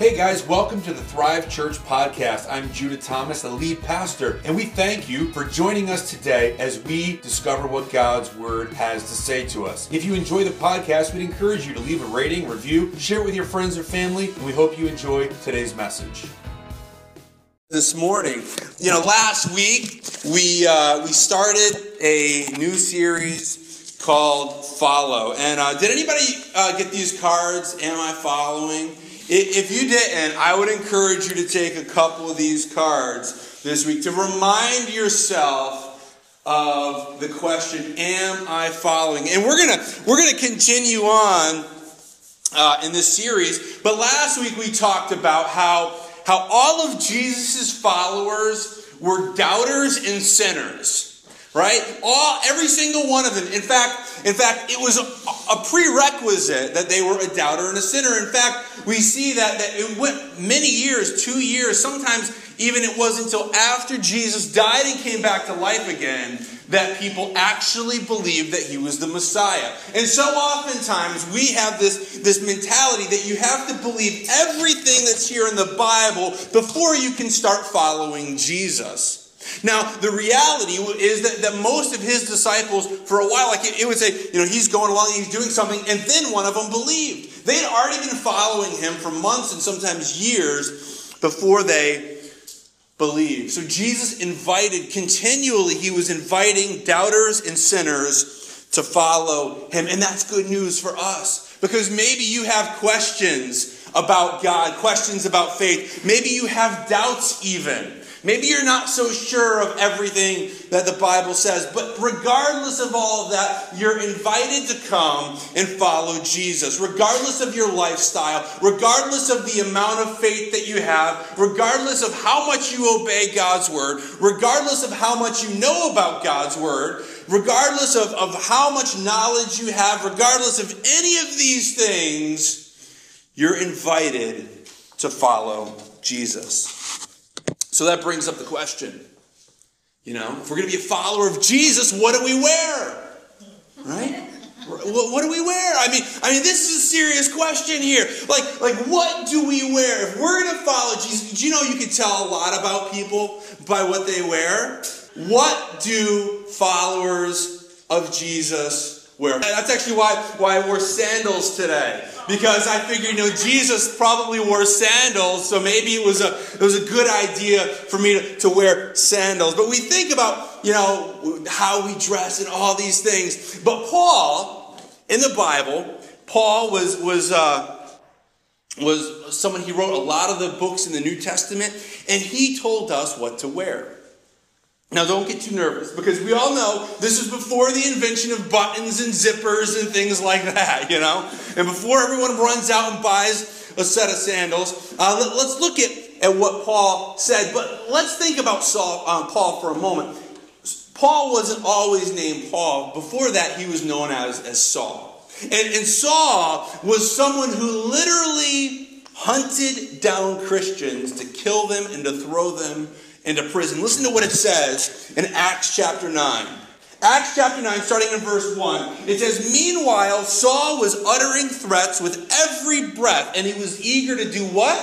Hey guys, welcome to the Thrive Church podcast. I'm Judah Thomas, the lead pastor, and we thank you for joining us today as we discover what God's Word has to say to us. If you enjoy the podcast, we'd encourage you to leave a rating, review, share it with your friends or family, and we hope you enjoy today's message. This morning, you know, last week we uh, we started a new series called Follow, and uh, did anybody uh, get these cards? Am I following? If you didn't, I would encourage you to take a couple of these cards this week to remind yourself of the question, Am I following? And we're gonna we're gonna continue on uh, in this series. But last week we talked about how how all of Jesus' followers were doubters and sinners right? All every single one of them. In fact, in fact, it was a, a, prerequisite that they were a doubter and a sinner. In fact, we see that, that it went many years, two years, sometimes even it wasn't until after Jesus died and came back to life again that people actually believed that he was the Messiah. And so oftentimes we have this, this mentality that you have to believe everything that's here in the Bible before you can start following Jesus. Now, the reality is that, that most of his disciples, for a while, like it, it would say, you know, he's going along, he's doing something, and then one of them believed. They had already been following him for months and sometimes years before they believed. So Jesus invited, continually, he was inviting doubters and sinners to follow him. And that's good news for us. Because maybe you have questions about God, questions about faith. Maybe you have doubts even. Maybe you're not so sure of everything that the Bible says, but regardless of all of that, you're invited to come and follow Jesus. Regardless of your lifestyle, regardless of the amount of faith that you have, regardless of how much you obey God's word, regardless of how much you know about God's word, regardless of, of how much knowledge you have, regardless of any of these things, you're invited to follow Jesus. So that brings up the question. You know, if we're going to be a follower of Jesus, what do we wear? Right? What, do we wear? I mean, I mean, this is a serious question here. Like, like, what do we wear? If we're going to follow Jesus, do you know you can tell a lot about people by what they wear? What do followers of Jesus wear? That's actually why, why I wore sandals today because I figured, you know, Jesus probably wore sandals, so maybe it was a it was a good idea for me to, to wear sandals. But we think about, you know, how we dress and all these things. But Paul, in the Bible, Paul was was uh, was someone he wrote a lot of the books in the New Testament, and he told us what to wear. Now, don't get too nervous because we all know this is before the invention of buttons and zippers and things like that, you know? And before everyone runs out and buys a set of sandals, uh, let, us look at, at what Paul said. But let's think about Saul, um, Paul for a moment. Paul wasn't always named Paul. Before that, he was known as, as Saul. And, and Saul was someone who literally hunted down Christians to kill them and to throw them into prison. Listen to what it says in Acts chapter 9. Acts chapter 9, starting in verse 1, it says, Meanwhile, Saul was uttering threats with every breath, and he was eager to do what?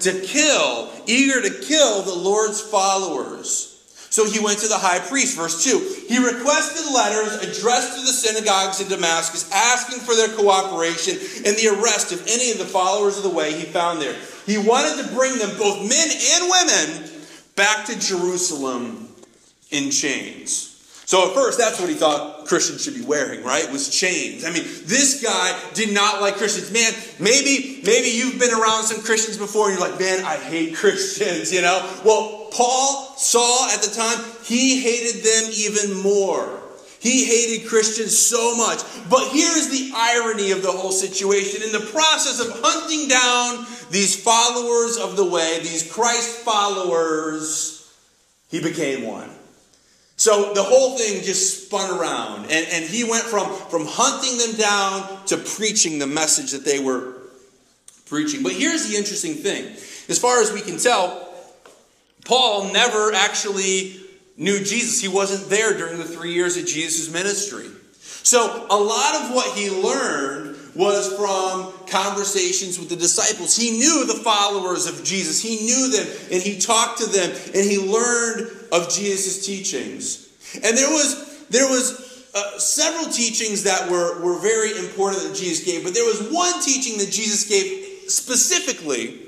To kill, eager to kill the Lord's followers. So he went to the high priest, verse 2. He requested letters addressed to the synagogues in Damascus, asking for their cooperation in the arrest of any of the followers of the way he found there. He wanted to bring them, both men and women, back to Jerusalem in chains. So at first, that's what he thought Christians should be wearing, right? Was chains. I mean, this guy did not like Christians. Man, maybe, maybe you've been around some Christians before and you're like, man, I hate Christians, you know? Well, Paul Saul at the time, he hated them even more. He hated Christians so much. But here's the irony of the whole situation. In the process of hunting down these followers of the way, these Christ followers, he became one. So the whole thing just spun around. And, and he went from, from hunting them down to preaching the message that they were preaching. But here's the interesting thing. As far as we can tell, Paul never actually knew Jesus. He wasn't there during the three years of Jesus' ministry. So a lot of what he learned was from conversations with the disciples. He knew the followers of Jesus, he knew them, and he talked to them, and he learned of Jesus' teachings. And there was, there was uh, several teachings that were, were very important that Jesus gave, but there was one teaching that Jesus gave specifically.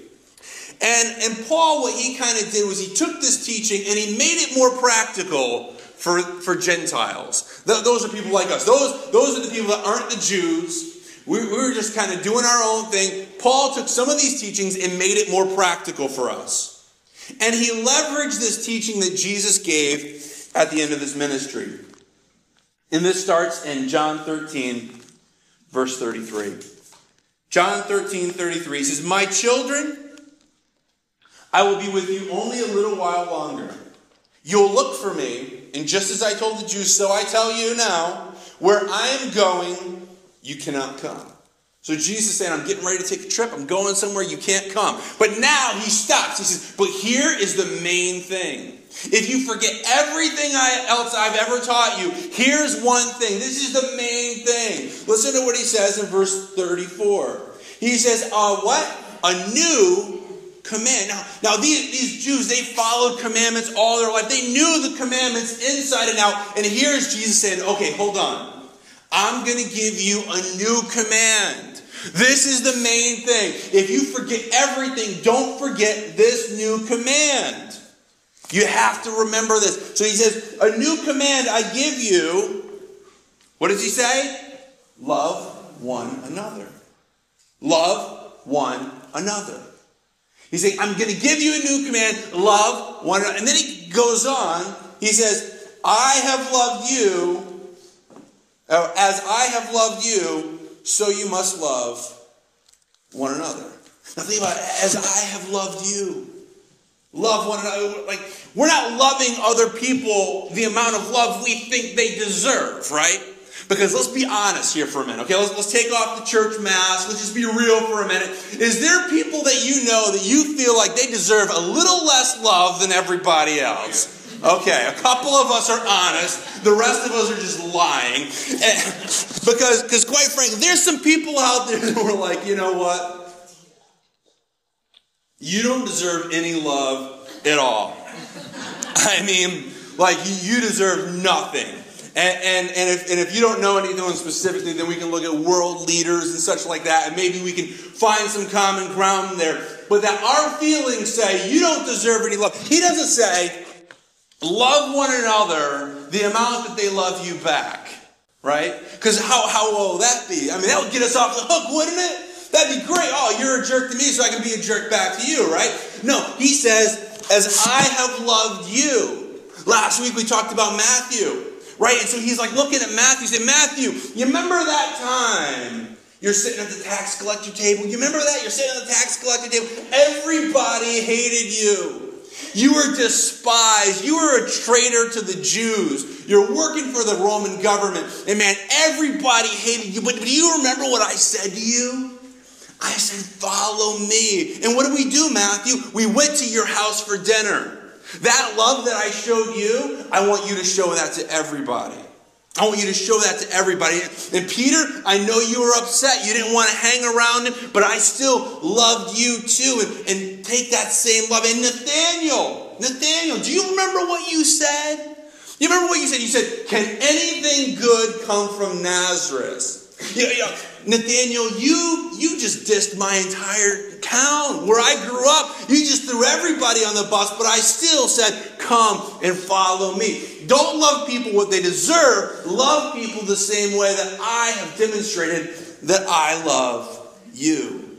And, and Paul, what he kind of did was he took this teaching and he made it more practical for, for Gentiles. Th- those are people like us. Those, those are the people that aren't the Jews. We, we were just kind of doing our own thing. Paul took some of these teachings and made it more practical for us. And he leveraged this teaching that Jesus gave at the end of his ministry. And this starts in John 13, verse 33. John 13, 33 says, My children, I will be with you only a little while longer. You'll look for me, and just as I told the Jews, so I tell you now, where I am going, you cannot come. So Jesus is saying, I'm getting ready to take a trip. I'm going somewhere you can't come. But now he stops. He says, But here is the main thing. If you forget everything else I've ever taught you, here's one thing. This is the main thing. Listen to what he says in verse 34. He says, uh, What? A new command. Now, now these, these Jews, they followed commandments all their life. They knew the commandments inside and out. And here's Jesus saying, okay, hold on. I'm going to give you a new command. This is the main thing. If you forget everything, don't forget this new command. You have to remember this. So he says, A new command I give you. What does he say? Love one another. Love one another. He's saying, I'm going to give you a new command love one another. And then he goes on. He says, I have loved you, as I have loved you, so you must love one another. Now think about it, as I have loved you. Love one another. Like, we're not loving other people the amount of love we think they deserve, right? Because let's be honest here for a minute, okay? Let's, let's take off the church mask. Let's just be real for a minute. Is there people that you know that you feel like they deserve a little less love than everybody else? Okay, a couple of us are honest. The rest of us are just lying. Eh, because, because quite frankly, there's some people out there who are like, you know what? You don't deserve any love at all. I mean, like, you deserve nothing. And, and, and, if, and if you don't know anyone specifically, then we can look at world leaders and such like that, and maybe we can find some common ground there. But that our feelings say, you don't deserve any love. He doesn't say, love one another the amount that they love you back. Right? Because how, how will that be? I mean, that would get us off the hook, wouldn't it? That'd be great. Oh, you're a jerk to me, so I can be a jerk back to you, right? No, he says, as I have loved you. Last week we talked about Matthew. Right? And so he's like looking at Matthew, saying, Matthew, you remember that time you're sitting at the tax collector table? You remember that? You're sitting at the tax collector table. Everybody hated you. You were despised. You were a traitor to the Jews. You're working for the Roman government. And man, everybody hated you. But do you remember what I said to you? I said, Follow me. And what did we do, Matthew? We went to your house for dinner. That love that I showed you, I want you to show that to everybody. I want you to show that to everybody. And Peter, I know you were upset. You didn't want to hang around him, but I still loved you too. And, and take that same love. And Nathaniel, Nathaniel, do you remember what you said? You remember what you said? You said, Can anything good come from Nazareth? Know, Nathaniel, you you just dissed my entire town where I grew up. You just threw everybody on the bus, but I still said, "Come and follow me." Don't love people what they deserve. Love people the same way that I have demonstrated that I love you.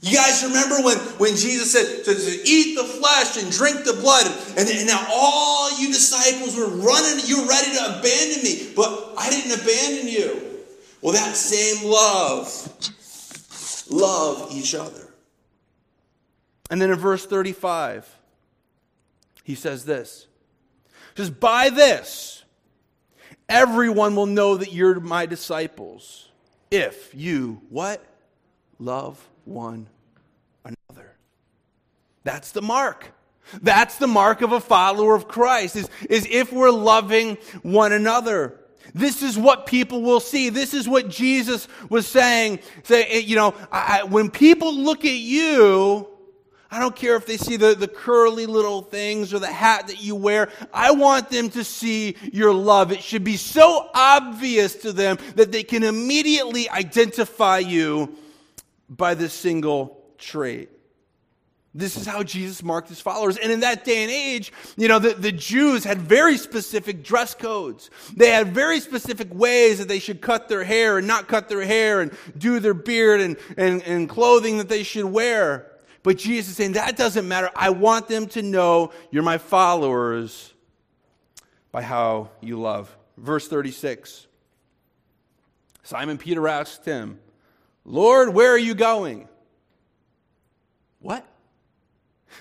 You guys remember when, when Jesus said to, to eat the flesh and drink the blood, and, and now all you disciples were running, you're ready to abandon me, but I didn't abandon you. Well, that same love, love each other. And then in verse 35, he says this. He says, By this, everyone will know that you're my disciples if you, what? Love one another. That's the mark. That's the mark of a follower of Christ, is, is if we're loving one another. This is what people will see. This is what Jesus was saying. Say, eh, you know, I, when people look at you, I don't care if they see the, the curly little things or the hat that you wear. I want them to see your love. It should be so obvious to them that they can immediately identify you by this single trait. This is how Jesus marked his followers. And in that day and age, you know, the, the Jews had very specific dress codes. They had very specific ways that they should cut their hair and not cut their hair and do their beard and, and, and clothing that they should wear. But Jesus is saying, that doesn't matter. I want them to know you're my followers by how you love. Verse 36 Simon Peter asked him, Lord, where are you going? What?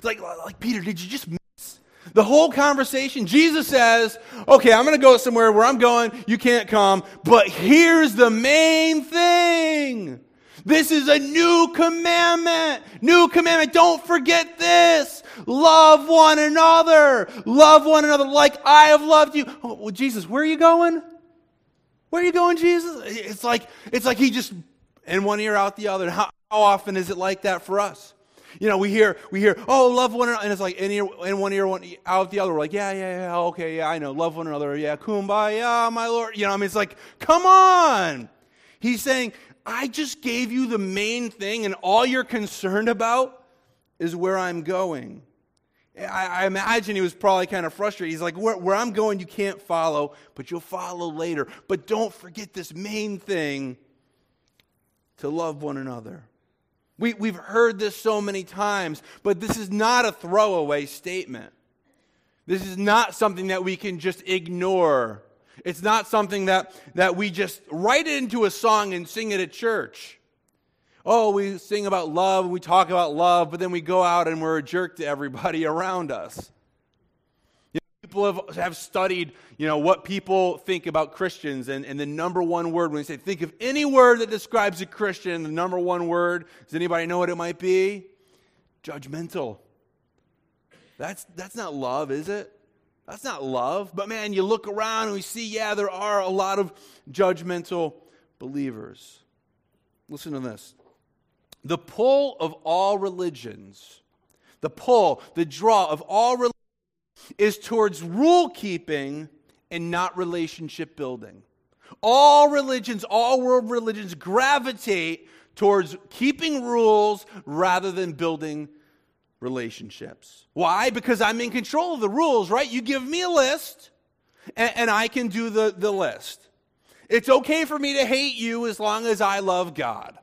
Like, like Peter, did you just miss the whole conversation? Jesus says, okay, I'm going to go somewhere where I'm going. You can't come. But here's the main thing. This is a new commandment. New commandment. Don't forget this. Love one another. Love one another like I have loved you. Oh, well, Jesus, where are you going? Where are you going, Jesus? It's like, it's like he just in one ear out the other. How, how often is it like that for us? You know, we hear, we hear, oh, love one another, and it's like in, ear, in one ear, one out the other. We're like, yeah, yeah, yeah, okay, yeah, I know, love one another, yeah, kumbaya, my Lord. You know, I mean, it's like, come on. He's saying, I just gave you the main thing, and all you're concerned about is where I'm going. I, I imagine he was probably kind of frustrated. He's like, where, where I'm going, you can't follow, but you'll follow later. But don't forget this main thing to love one another. We, we've heard this so many times, but this is not a throwaway statement. This is not something that we can just ignore. It's not something that, that we just write it into a song and sing it at church. Oh, we sing about love we talk about love, but then we go out and we're a jerk to everybody around us. People have, have studied, you know, what people think about Christians, and, and the number one word, when they say, think of any word that describes a Christian, the number one word, does anybody know what it might be? Judgmental. That's, that's not love, is it? That's not love. But man, you look around and we see, yeah, there are a lot of judgmental believers. Listen to this. The pull of all religions, the pull, the draw of all religions is towards rule keeping and not relationship building. All religions, all world religions gravitate towards keeping rules rather than building relationships. Why? Because I'm in control of the rules, right? You give me a list, and, and, I can do the, the list. It's okay for me to hate you as long as I love God.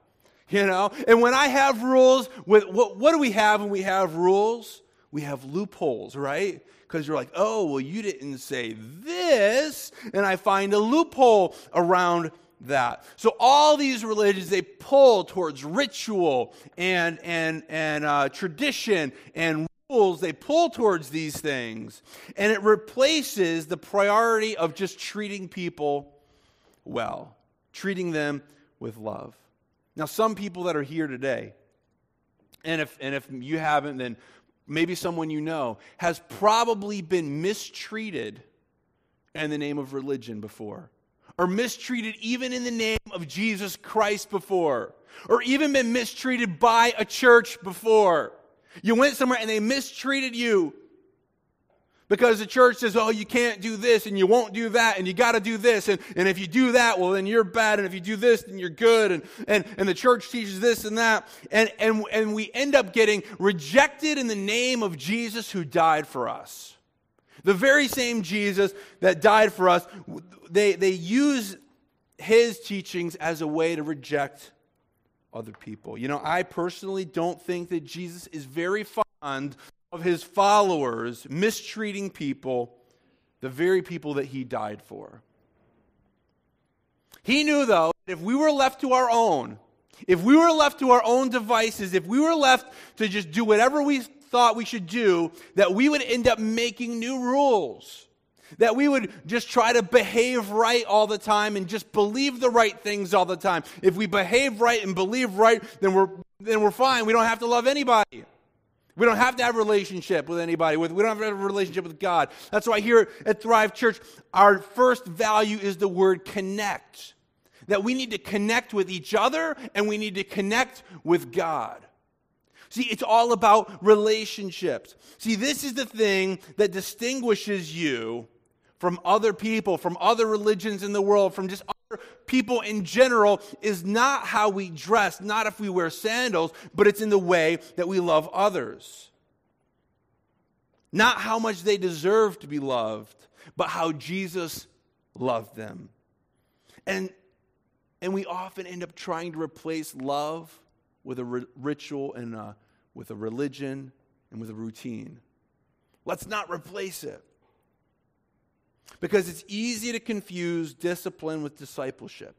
You know? And when I have rules, with what, what do we have when we have rules? We have loopholes, right? Because you're like, oh, well, you didn't say this, and I find a loophole around that. So all these religions they pull towards ritual and and and uh, tradition and rules. They pull towards these things, and it replaces the priority of just treating people well, treating them with love. Now, some people that are here today, and if and if you haven't, then maybe someone you know has probably been mistreated in the name of religion before or mistreated even in the name of Jesus Christ before, or even been mistreated by a church before. You went somewhere and they mistreated you because the church says, oh, you can't do this and you won't do that and you got to do this. And, and if you do that, well, then you're bad. And if you do this, then you're good. And, and, and the church teaches this and that. And, and, and we end up getting rejected in the name of Jesus who died for us. The very same Jesus that died for us, they, they use his teachings as a way to reject other people. You know, I personally don't think that Jesus is very fond of his followers mistreating people, the very people that he died for. He knew, though, that if we were left to our own, if we were left to our own devices, if we were left to just do whatever we thought we should do, that we would end up making new rules. That we would just try to behave right all the time and just believe the right things all the time. If we behave right and believe right, then we're, then we're fine. We don't have to love anybody. We don't have to have a relationship with anybody. With, we don't have to have a relationship with God. That's why here at Thrive Church, our first value is the word connect. That we need to connect with each other and we need to connect with God. See, it's all about relationships. See, this is the thing that distinguishes you from other people, from other religions in the world, from just people in general, is not how we dress, not if we wear sandals, but it's in the way that we love others. Not how much they deserve to be loved, but how Jesus loved them. And, and we often end up trying to replace love with a ri- ritual and a, with a religion and with a routine. Let's not replace it. Because it's easy to confuse discipline with discipleship.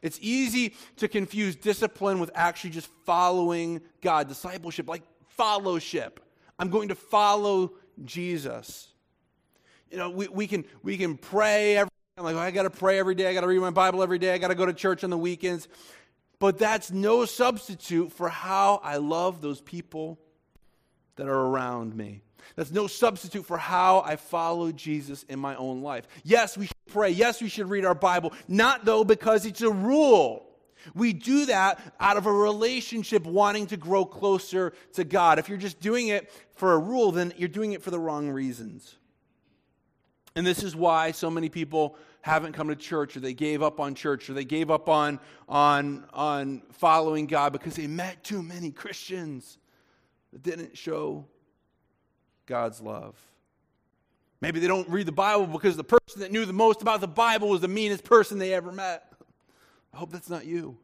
It's easy to confuse discipline with actually just following God. Discipleship, like fellowship. I'm going to follow Jesus. You know, we, we, can, we can pray every I'm like, oh, I got to pray every day. I got to read my Bible every day. I got to go to church on the weekends. But that's no substitute for how I love those people that are around me. That's no substitute for how I follow Jesus in my own life. Yes, we should pray. Yes, we should read our Bible. Not, though, because it's a rule. We do that out of a relationship wanting to grow closer to God. If you're just doing it for a rule, then you're doing it for the wrong reasons. And this is why so many people haven't come to church or they gave up on church or they gave up on, on, on following God because they met too many Christians that didn't show God's love. Maybe they don't read the Bible because the person that knew the most about the Bible was the meanest person they ever met. I hope that's not you.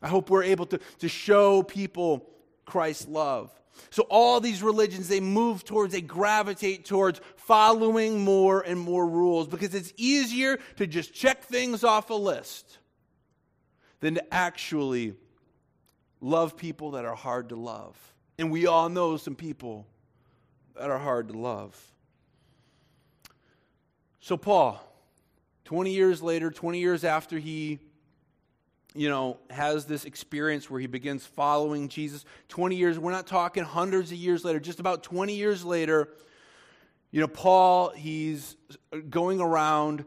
I hope we're able to, to show people Christ's love. So all these religions, they move towards, they gravitate towards following more and more rules because it's easier to just check things off a list than to actually love people that are hard to love. And we all know some people that are hard to love. So, Paul, 20 years later, 20 years after he, you know, has this experience where he begins following Jesus, 20 years, we're not talking hundreds of years later, just about 20 years later, you know, Paul, he's going around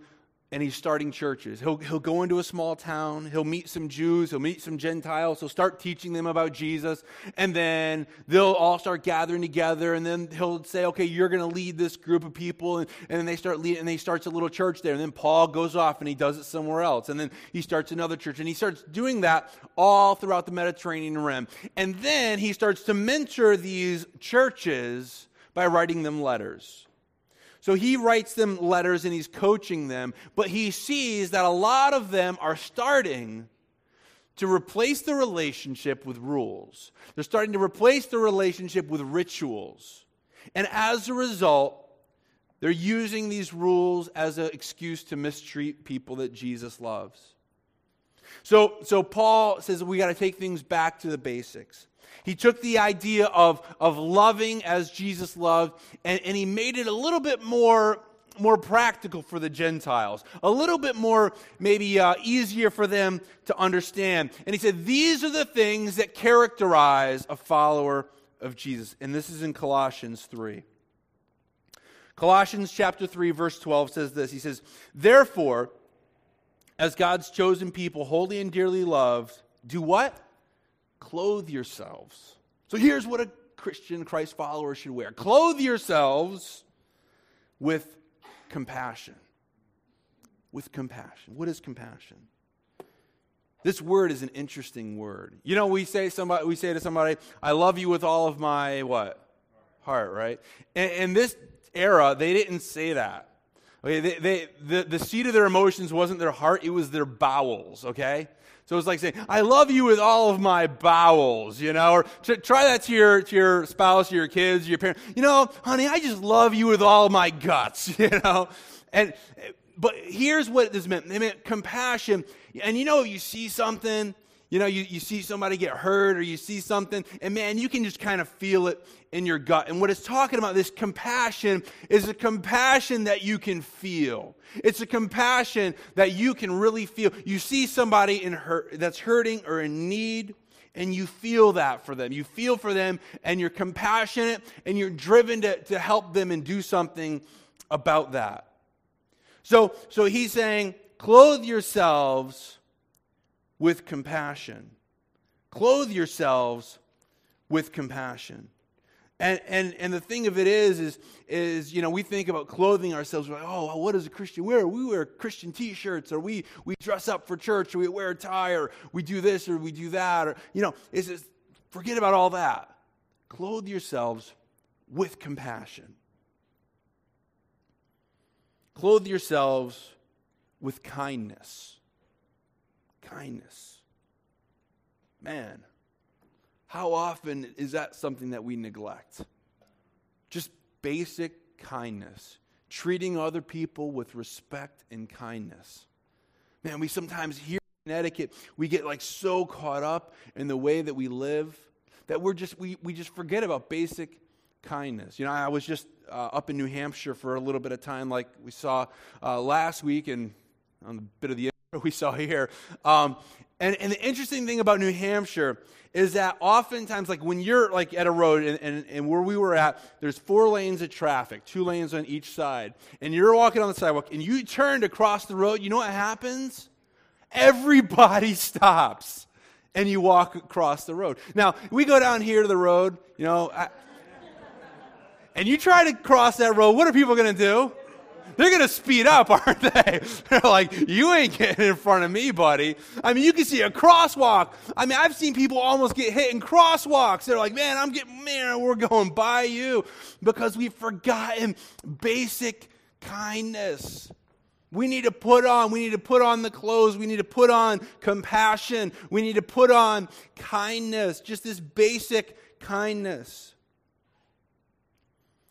and he's starting churches. He'll, he'll go into a small town, he'll meet some Jews, he'll meet some Gentiles, he'll start teaching them about Jesus, and then they'll all start gathering together, and then he'll say, Okay, you're going to lead this group of people, and, and then they start leading, and he starts a little church there, and then Paul goes off and he does it somewhere else, and then he starts another church, and he starts doing that all throughout the Mediterranean rim. And then he starts to mentor these churches by writing them letters. So he writes them letters and he's coaching them, but he sees that a lot of them are starting to replace the relationship with rules. They're starting to replace the relationship with rituals. And as a result, they're using these rules as an excuse to mistreat people that Jesus loves. So, so Paul says we got to take things back to the basics. He took the idea of, of loving as Jesus loved and, and he made it a little bit more, more practical for the Gentiles, a little bit more maybe uh, easier for them to understand. And he said, These are the things that characterize a follower of Jesus. And this is in Colossians 3. Colossians chapter 3, verse 12 says this He says, Therefore, as God's chosen people, holy and dearly loved, do what? Clothe yourselves. So here's what a Christian Christ follower should wear clothe yourselves with compassion. With compassion. What is compassion? This word is an interesting word. You know, we say somebody we say to somebody, I love you with all of my what? Heart, right? In this era, they didn't say that. Okay, they, they, the, the seat of their emotions wasn't their heart, it was their bowels, okay? So it's like saying, I love you with all of my bowels, you know, or try that to your, to your spouse, your kids, your parents. You know, honey, I just love you with all my guts, you know. And, but here's what this meant. It meant compassion. And you know, you see something you know, you, you see somebody get hurt or you see something, and man, you can just kind of feel it in your gut. And what it's talking about, this compassion, is a compassion that you can feel. It's a compassion that you can really feel. You see somebody in hurt, that's hurting or in need, and you feel that for them. You feel for them and you're compassionate and you're driven to, to help them and do something about that. So, so he's saying, clothe yourselves with compassion. Clothe yourselves with compassion. And, and, and the thing of it is, is, is, you know, we think about clothing ourselves. We're like, oh, what does a Christian wear? We wear Christian t-shirts, or we, we dress up for church, or we wear a tie, or we do this, or we do that. Or, you know, it's just, forget about all that. Clothe yourselves with compassion. Clothe yourselves with kindness. Kindness. Man, how often is that something that we neglect? Just basic kindness, treating other people with respect and kindness. Man, we sometimes hear in etiquette, we get like so caught up in the way that we live that we're just we, we just forget about basic kindness. You know, I was just uh, up in New Hampshire for a little bit of time, like we saw uh, last week, and on a bit of the we saw here. Um, and, and the interesting thing about New Hampshire is that oftentimes, like when you're like at a road and, and, and, where we were at, there's four lanes of traffic, two lanes on each side, and you're walking on the sidewalk and you turn to cross the road, you know what happens? Everybody stops and you walk across the road. Now, we go down here to the road, you know, I, and you try to cross that road, what are people going to do? They're going to speed up, aren't they? They're like, you ain't getting in front of me, buddy. I mean, you can see a crosswalk. I mean, I've seen people almost get hit in crosswalks. They're like, man, I'm getting, man, we're going by you because we've forgotten basic kindness. We need to put on, we need to put on the clothes, we need to put on compassion, we need to put on kindness, just this basic kindness.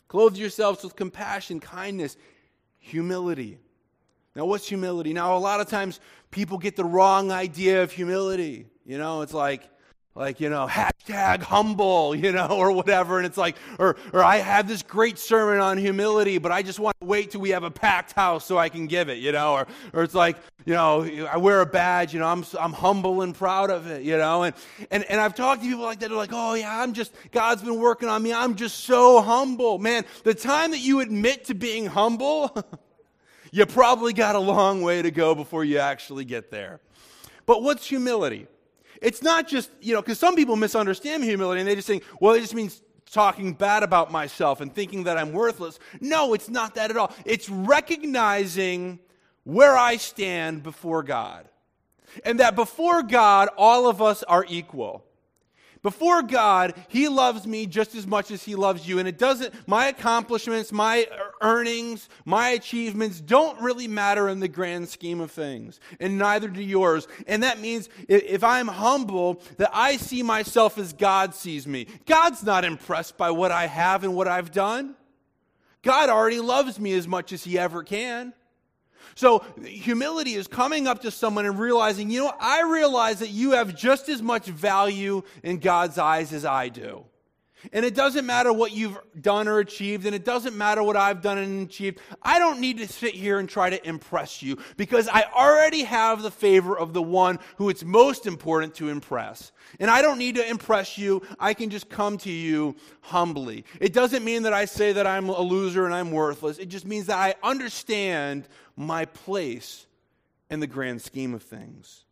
Clothe yourselves with compassion, kindness, humility. Now, what's humility? Now, a lot of times people get the wrong idea of humility. You know, it's like, like you know hashtag humble you know or whatever. And it's like or or i have this great sermon on humility but i just want to wait till we have a packed house so i can give it you know? Or or it's like you know i wear a badge you know i'm i'm humble and proud of it you know? And and and i've talked to people like that they're like oh yeah i'm just god's been working on me. I'm just so humble. Man the time that you admit to being humble you probably got a long way to go before you actually get there. But what's humility it's not just, you know, because some people misunderstand humility and they just think, well, it just means talking bad about myself and thinking that I'm worthless. No, it's not that at all. It's recognizing where I stand before God. And that before God, all of us are equal. Before God, He loves me just as much as He loves you. And it doesn't, my accomplishments, my earnings, my achievements don't really matter in the grand scheme of things. And neither do yours. And that means if I'm humble, that I see myself as God sees me. God's not impressed by what I have and what I've done. God already loves me as much as He ever can. So humility is coming up to someone and realizing, you know, I realize that you have just as much value in God's eyes as I do. And it doesn't matter what you've done or achieved, and it doesn't matter what I've done and achieved. I don't need to sit here and try to impress you because I already have the favor of the one who it's most important to impress. And I don't need to impress you. I can just come to you humbly. It doesn't mean that I say that I'm a loser and I'm worthless. It just means that I understand my place in the grand scheme of things.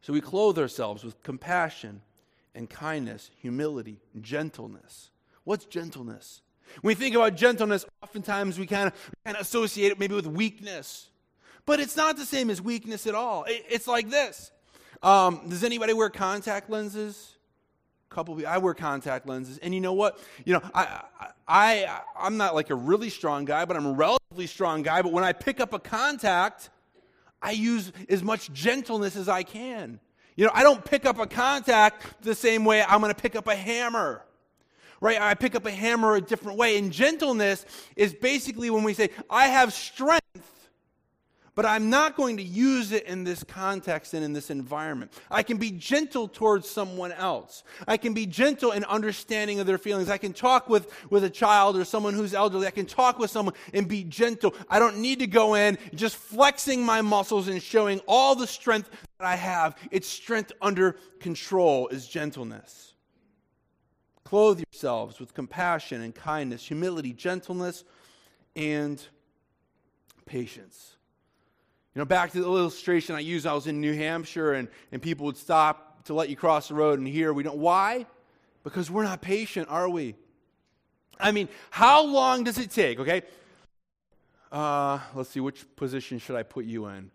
So we clothe ourselves with compassion and kindness, humility, gentleness. What's gentleness? When we think about gentleness, oftentimes we kind of, kind of associate it maybe with weakness. But it's not the same as weakness at all. It, it's like this. Um, does anybody wear contact lenses? A couple of, I wear contact lenses, and you know what? You know, I, I, I'm not like a really strong guy, but I'm a relatively strong guy. But when I pick up a contact, I use as much gentleness as I can. You know, I don't pick up a contact the same way I'm going to pick up a hammer. Right? I pick up a hammer a different way. And gentleness is basically when we say, I have strength, but I'm not going to use it in this context and in this environment. I can be gentle towards someone else. I can be gentle in understanding of their feelings. I can talk with, with a child or someone who's elderly. I can talk with someone and be gentle. I don't need to go in just flexing my muscles and showing all the strength that I have. Its strength under control is gentleness. Clothe yourselves with compassion and kindness, humility, gentleness, and patience. You know, back to the illustration I used, I was in New Hampshire and, and people would stop to let you cross the road, and here we don't. Why? Because we're not patient, are we? I mean, how long does it take, okay? Uh, let's see, which position should I put you in?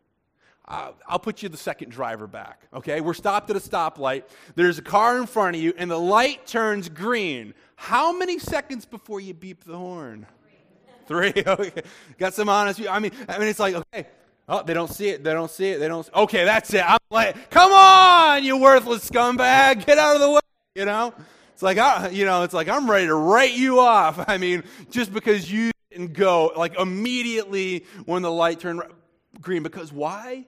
Uh, I'll put you the second driver back, okay? We're stopped at a stoplight. There's a car in front of you, and the light turns green. How many seconds before you beep the horn? Three. Okay. Got some honest. I mean, I mean, it's like okay. Oh, they don't see it. They don't see it. They don't. Okay, that's it. I'm like, come on, you worthless scumbag, get out of the way. You know, it's like, I, you know, it's like I'm ready to write you off. I mean, just because you didn't go like immediately when the light turned green. Because why?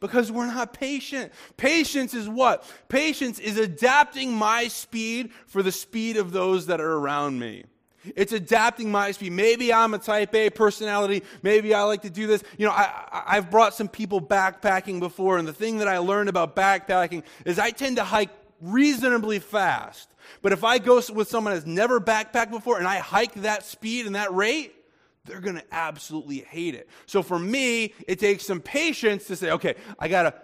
Because we're not patient. Patience is what? Patience is adapting my speed for the speed of those that are around me. It's adapting my speed. Maybe I'm a type A personality. Maybe I like to do this. You know, I, I've brought some people backpacking before, and the thing that I learned about backpacking is I tend to hike reasonably fast. But if I go with someone that's never backpacked before and I hike that speed and that rate, they're going to absolutely hate it. So for me, it takes some patience to say, okay, I got to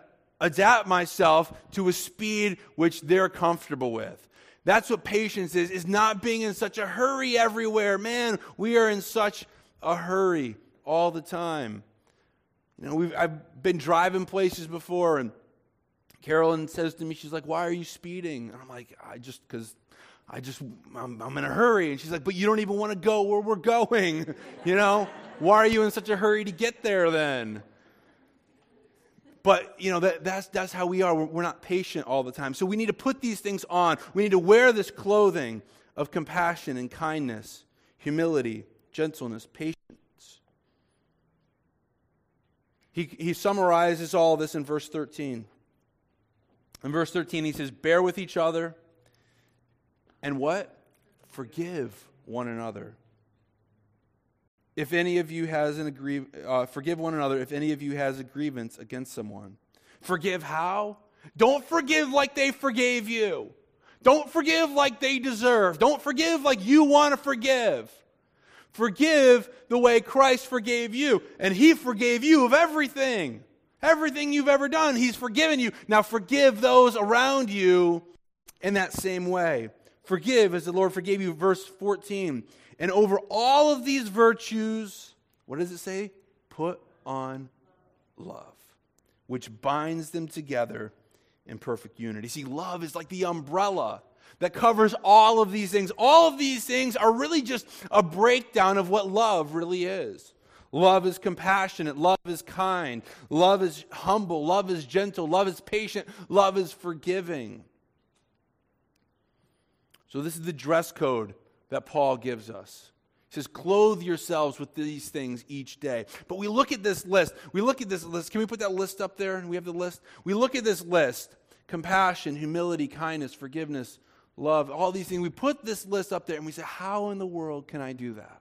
adapt myself to a speed which they're comfortable with. That's what patience is, is not being in such a hurry everywhere. Man, we are in such a hurry all the time. You know, I've been driving places before, and Carolyn says to me, she's like, why are you speeding? And I'm like, I just, because I just, I'm, I'm in a hurry. And she's like, but you don't even want to go where we're going. you know, why are you in such a hurry to get there then? But, you know, that, that's, that's how we are. We're, we're not patient all the time. So we need to put these things on. We need to wear this clothing of compassion and kindness, humility, gentleness, patience. He, he summarizes all this in verse 13. In verse 13, he says, Bear with each other and what? Forgive one another if any of you has an agree, uh, forgive one another if any of you has a grievance against someone. Forgive how? Don't forgive like they forgave you. Don't forgive like they deserve. Don't forgive like you want to forgive. Forgive the way Christ forgave you. And He forgave you of everything. Everything you've ever done, He's forgiven you. Now forgive those around you in that same way. Forgive as the Lord forgave you. Verse 14. And over all of these virtues, what does it say? Put on love, which binds them together in perfect unity. See, love is like the umbrella that covers all of these things. All of these things are really just a breakdown of what love really is. Love is compassionate. Love is kind. Love is humble. Love is gentle. Love is patient. Love is forgiving. So, this is the dress code that Paul gives us. He says, Clothe yourselves with these things each day. But we look at this list. We look at this list. Can we put that list up there? We have the list. We look at this list compassion, humility, kindness, forgiveness, love, all these things. We put this list up there and we say, How in the world can I do that?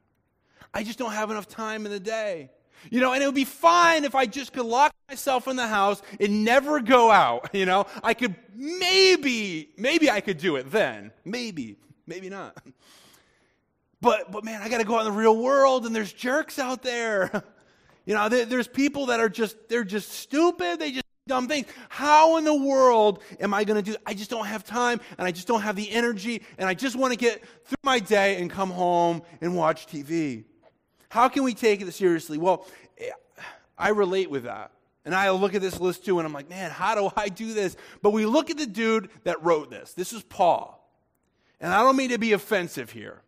I just don't have enough time in the day. You know, and it would be fine if I just could lock myself in the house and never go out. You know, I could maybe, maybe I could do it then. Maybe, maybe not. But, but man, I got to go out in the real world and there's jerks out there. You know, there, there's people that are just, they're just stupid. They just dumb things. How in the world am I going to do I just don't have time and I just don't have the energy and I just want to get through my day and come home and watch TV. How can we take it seriously? Well, I relate with that. And I look at this list too and I'm like, man, how do I do this? But we look at the dude that wrote this. This is Paul. And I don't mean to be offensive here.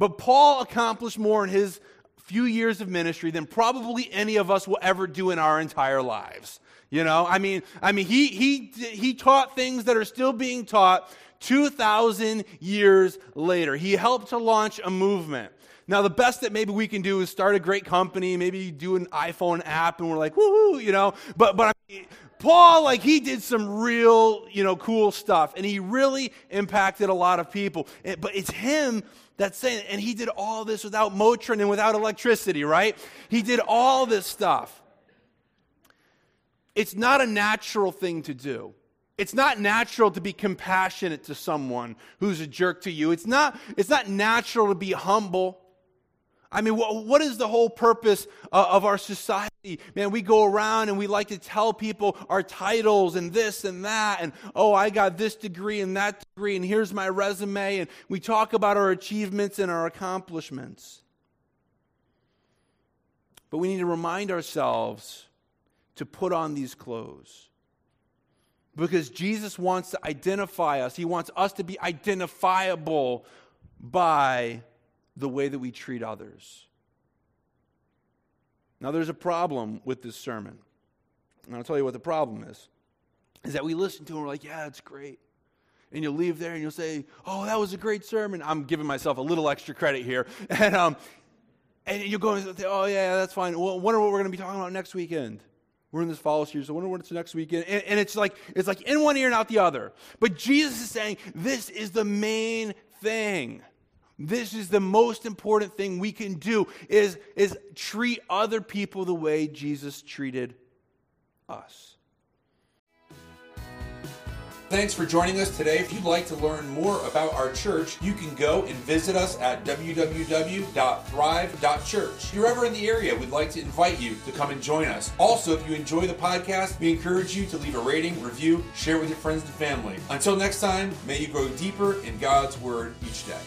But Paul accomplished more in his few years of ministry than probably any of us will ever do in our entire lives. You know, I mean, I mean, he, he, he taught things that are still being taught 2,000 years later. He helped to launch a movement. Now, the best that maybe we can do is start a great company, maybe do an iPhone app, and we're like, woohoo, you know. But, but I mean, Paul, like, he did some real, you know, cool stuff, and he really impacted a lot of people. But it's him that's saying, and he did all this without Motrin and without electricity, right? He did all this stuff. it's not a natural thing to do. It's not natural to be compassionate to someone who's a jerk to you. It's not, it's not natural to be humble. I mean, what, what is the whole purpose uh, of our society? Man, we go around and we like to tell people our titles and this and that, and oh, I got this degree and that degree, and here's my resume, and we talk about our achievements and our accomplishments. But we need to remind ourselves to put on these clothes because Jesus wants to identify us. He wants us to be identifiable by the way that we treat others. Now, there's a problem with this sermon. And I'll tell you what the problem is. Is that we listen to it and we're like, yeah, it's great. And you'll leave there and you'll say, oh, that was a great sermon. I'm giving myself a little extra credit here. And, um, and you're going, to say oh, yeah, that's fine. Well, wonder what we're going to be talking about next weekend. We're in this fall series. So I wonder what's next weekend. And, and it's like it's like in one ear and out the other. But Jesus is saying this is the main thing. This is the most important thing we can do is, is treat other people the way Jesus treated us. Thanks for joining us today. If you'd like to learn more about our church, you can go and visit us at www.thrive.church. If you're ever in the area, we'd like to invite you to come and join us. Also, if you enjoy the podcast, we encourage you to leave a rating, review, share with your friends and family. Until next time, may you grow deeper in God's Word each day.